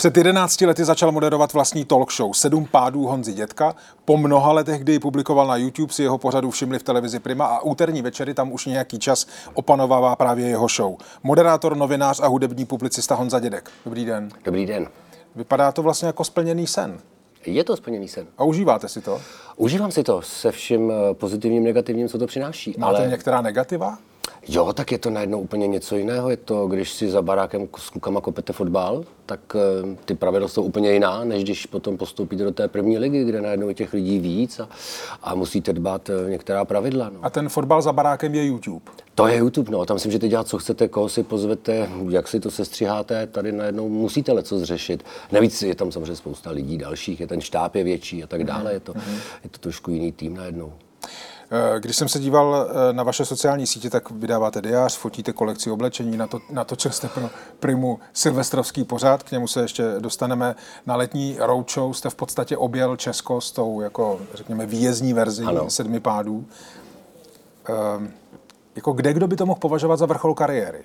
Před 11 lety začal moderovat vlastní talk show Sedm pádů Honzi Dětka. Po mnoha letech, kdy ji publikoval na YouTube, si jeho pořadu všimli v televizi Prima a úterní večery tam už nějaký čas opanovává právě jeho show. Moderátor, novinář a hudební publicista Honza Dědek. Dobrý den. Dobrý den. Vypadá to vlastně jako splněný sen. Je to splněný sen. A užíváte si to? Užívám si to se vším eh, pozitivním, negativním, co to přináší. Máte ale... některá negativa? Jo, tak je to najednou úplně něco jiného. Je to, když si za barákem s klukama kopete fotbal, tak eh, ty pravidla jsou úplně jiná, než když potom postoupíte do té první ligy, kde najednou je těch lidí víc a, a musíte dbát eh, některá pravidla. No. A ten fotbal za barákem je YouTube? To je YouTube, no. Tam si můžete dělat, co chcete, koho si pozvete, jak si to sestřiháte. Tady najednou musíte leco zřešit. Navíc je tam samozřejmě spousta lidí dalších, je ten štáb je větší a tak dále. Je to, mm-hmm. je to trošku jiný tým najednou. Eh, když jsem se díval eh, na vaše sociální sítě, tak vydáváte diář, fotíte kolekci oblečení, na to, na to jste pro Primu silvestrovský pořád, k němu se ještě dostaneme. Na letní roadshow jste v podstatě objel Česko s tou, jako, řekněme, výjezdní verzi ano. sedmi pádů. Ehm, jako kde kdo by to mohl považovat za vrchol kariéry?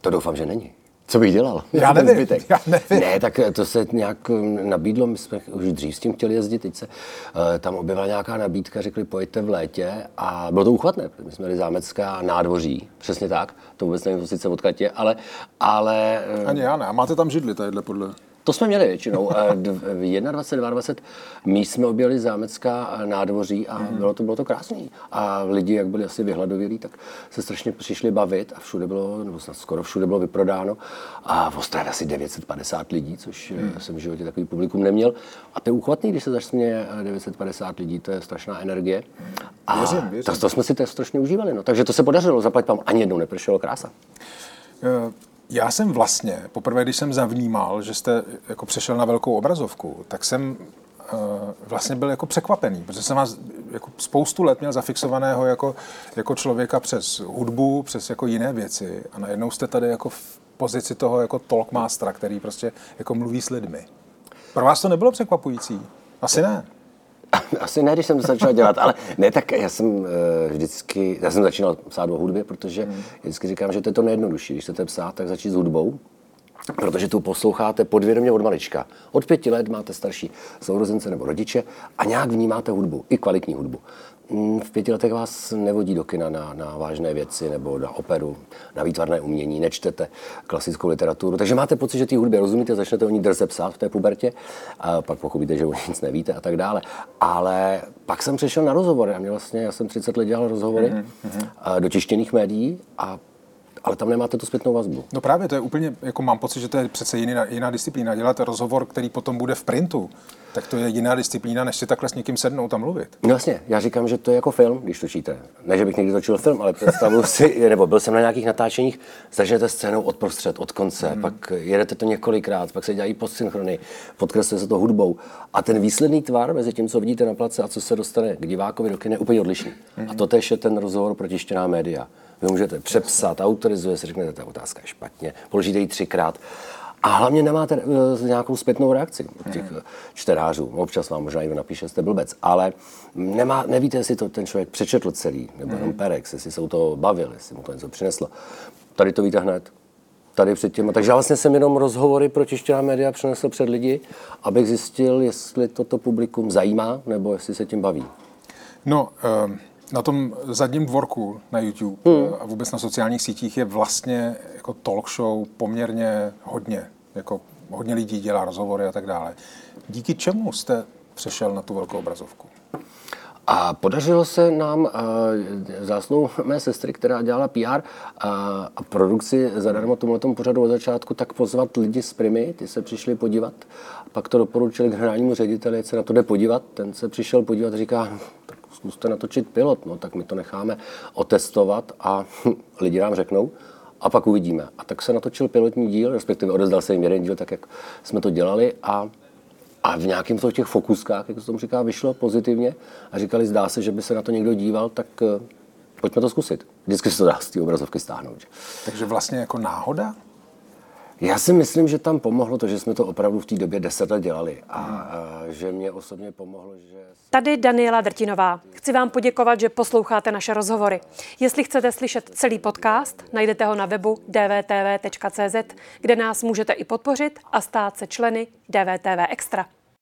To doufám, že není. Co bych dělal? Já nevím, zbytek. já nevím. Ne, tak to se nějak um, nabídlo, my jsme už dřív s tím chtěli jezdit, teď se uh, tam objevila nějaká nabídka, řekli pojďte v létě a bylo to uchvatné, my jsme měli zámecká nádvoří, přesně tak, to vůbec nevím, sice odkud je, ale... ale uh, Ani já ne, a máte tam židli tadyhle podle... To jsme měli většinou. 21, 22 míst jsme objeli zámecká nádvoří a mm. bylo to, bylo to krásný. A lidi, jak byli asi vyhladovělí, tak se strašně přišli bavit a všude bylo, nebo snad skoro všude bylo vyprodáno. A v Ostravě asi 950 lidí, což mm. jsem v životě takový publikum neměl. A to je úchvatný, když se začne 950 lidí, to je strašná energie. A věřím, věřím. To, to jsme si to strašně užívali. No. Takže to se podařilo, zaplať vám ani jednou nepršelo krása. Uh. Já jsem vlastně, poprvé, když jsem zavnímal, že jste jako přešel na velkou obrazovku, tak jsem uh, vlastně byl jako překvapený, protože jsem vás jako spoustu let měl zafixovaného jako, jako člověka přes hudbu, přes jako jiné věci a najednou jste tady jako v pozici toho jako talkmastera, který prostě jako mluví s lidmi. Pro vás to nebylo překvapující? Asi ne. Asi ne, když jsem to začal dělat, ale ne, tak já jsem uh, vždycky, já jsem začínal psát o hudbě, protože hmm. vždycky říkám, že to je to nejjednodušší. Když chcete psát, tak začít s hudbou, protože tu posloucháte podvědomě od malička. Od pěti let máte starší sourozence nebo rodiče a nějak vnímáte hudbu, i kvalitní hudbu. Mm, v pěti letech vás nevodí do kina na, na vážné věci nebo na operu, na výtvarné umění, nečtete klasickou literaturu. Takže máte pocit, že té hudbě rozumíte, začnete o ní drze psát v té pubertě, a pak pochopíte, že o nic nevíte a tak dále. Ale pak jsem přešel na rozhovory a mě vlastně, já jsem 30 let dělal rozhovory mm-hmm. do tištěných médií a ale tam nemáte tu zpětnou vazbu. No právě, to je úplně, jako mám pocit, že to je přece jiná, jiná disciplína. Dělat rozhovor, který potom bude v printu, tak to je jiná disciplína, než si takhle s někým sednout a mluvit. No jasně, já říkám, že to je jako film, když točíte. Ne, že bych někdy točil film, ale představuji si, nebo byl jsem na nějakých natáčeních, začnete scénou od prostřed, od konce, hmm. pak jedete to několikrát, pak se dělají postsynchrony, podkresluje se to hudbou. A ten výsledný tvar mezi tím, co vidíte na place a co se dostane k divákovi do kina, je úplně odlišný. Hmm. A to tež je ten rozhovor pro média. Vy můžete přepsat, autorizuje se, řeknete, ta otázka je špatně, položíte ji třikrát. A hlavně nemáte uh, nějakou zpětnou reakci od těch hmm. čtenářů. Občas vám možná někdo napíše, jste blbec, ale nemá, nevíte, jestli to ten člověk přečetl celý, nebo jenom hmm. perex, jestli se o to bavil, jestli mu to něco přineslo. Tady to víte hned. Tady předtím. Takže já vlastně jsem jenom rozhovory pro tištěná média přinesl před lidi, abych zjistil, jestli toto publikum zajímá, nebo jestli se tím baví. No, um na tom zadním dvorku na YouTube hmm. a vůbec na sociálních sítích je vlastně jako talk show poměrně hodně. Jako hodně lidí dělá rozhovory a tak dále. Díky čemu jste přešel na tu velkou obrazovku? A podařilo se nám uh, zásnou mé sestry, která dělala PR a, a produkci zadarmo tomu pořadu od začátku, tak pozvat lidi z Primy, ty se přišli podívat. Pak to doporučili generálnímu řediteli, se na to jde podívat. Ten se přišel podívat a říká, zkuste natočit pilot, no tak my to necháme otestovat a lidi nám řeknou a pak uvidíme. A tak se natočil pilotní díl, respektive odezdal se jim jeden díl, tak jak jsme to dělali a a v nějakým z těch fokuskách, jak se tomu říká, vyšlo pozitivně a říkali, zdá se, že by se na to někdo díval, tak uh, pojďme to zkusit. Vždycky se to dá z té obrazovky stáhnout. Takže vlastně jako náhoda? Já si myslím, že tam pomohlo to, že jsme to opravdu v té době deset let dělali a, a že mě osobně pomohlo, že... Tady Daniela Drtinová. Chci vám poděkovat, že posloucháte naše rozhovory. Jestli chcete slyšet celý podcast, najdete ho na webu dvtv.cz, kde nás můžete i podpořit a stát se členy DVTV Extra.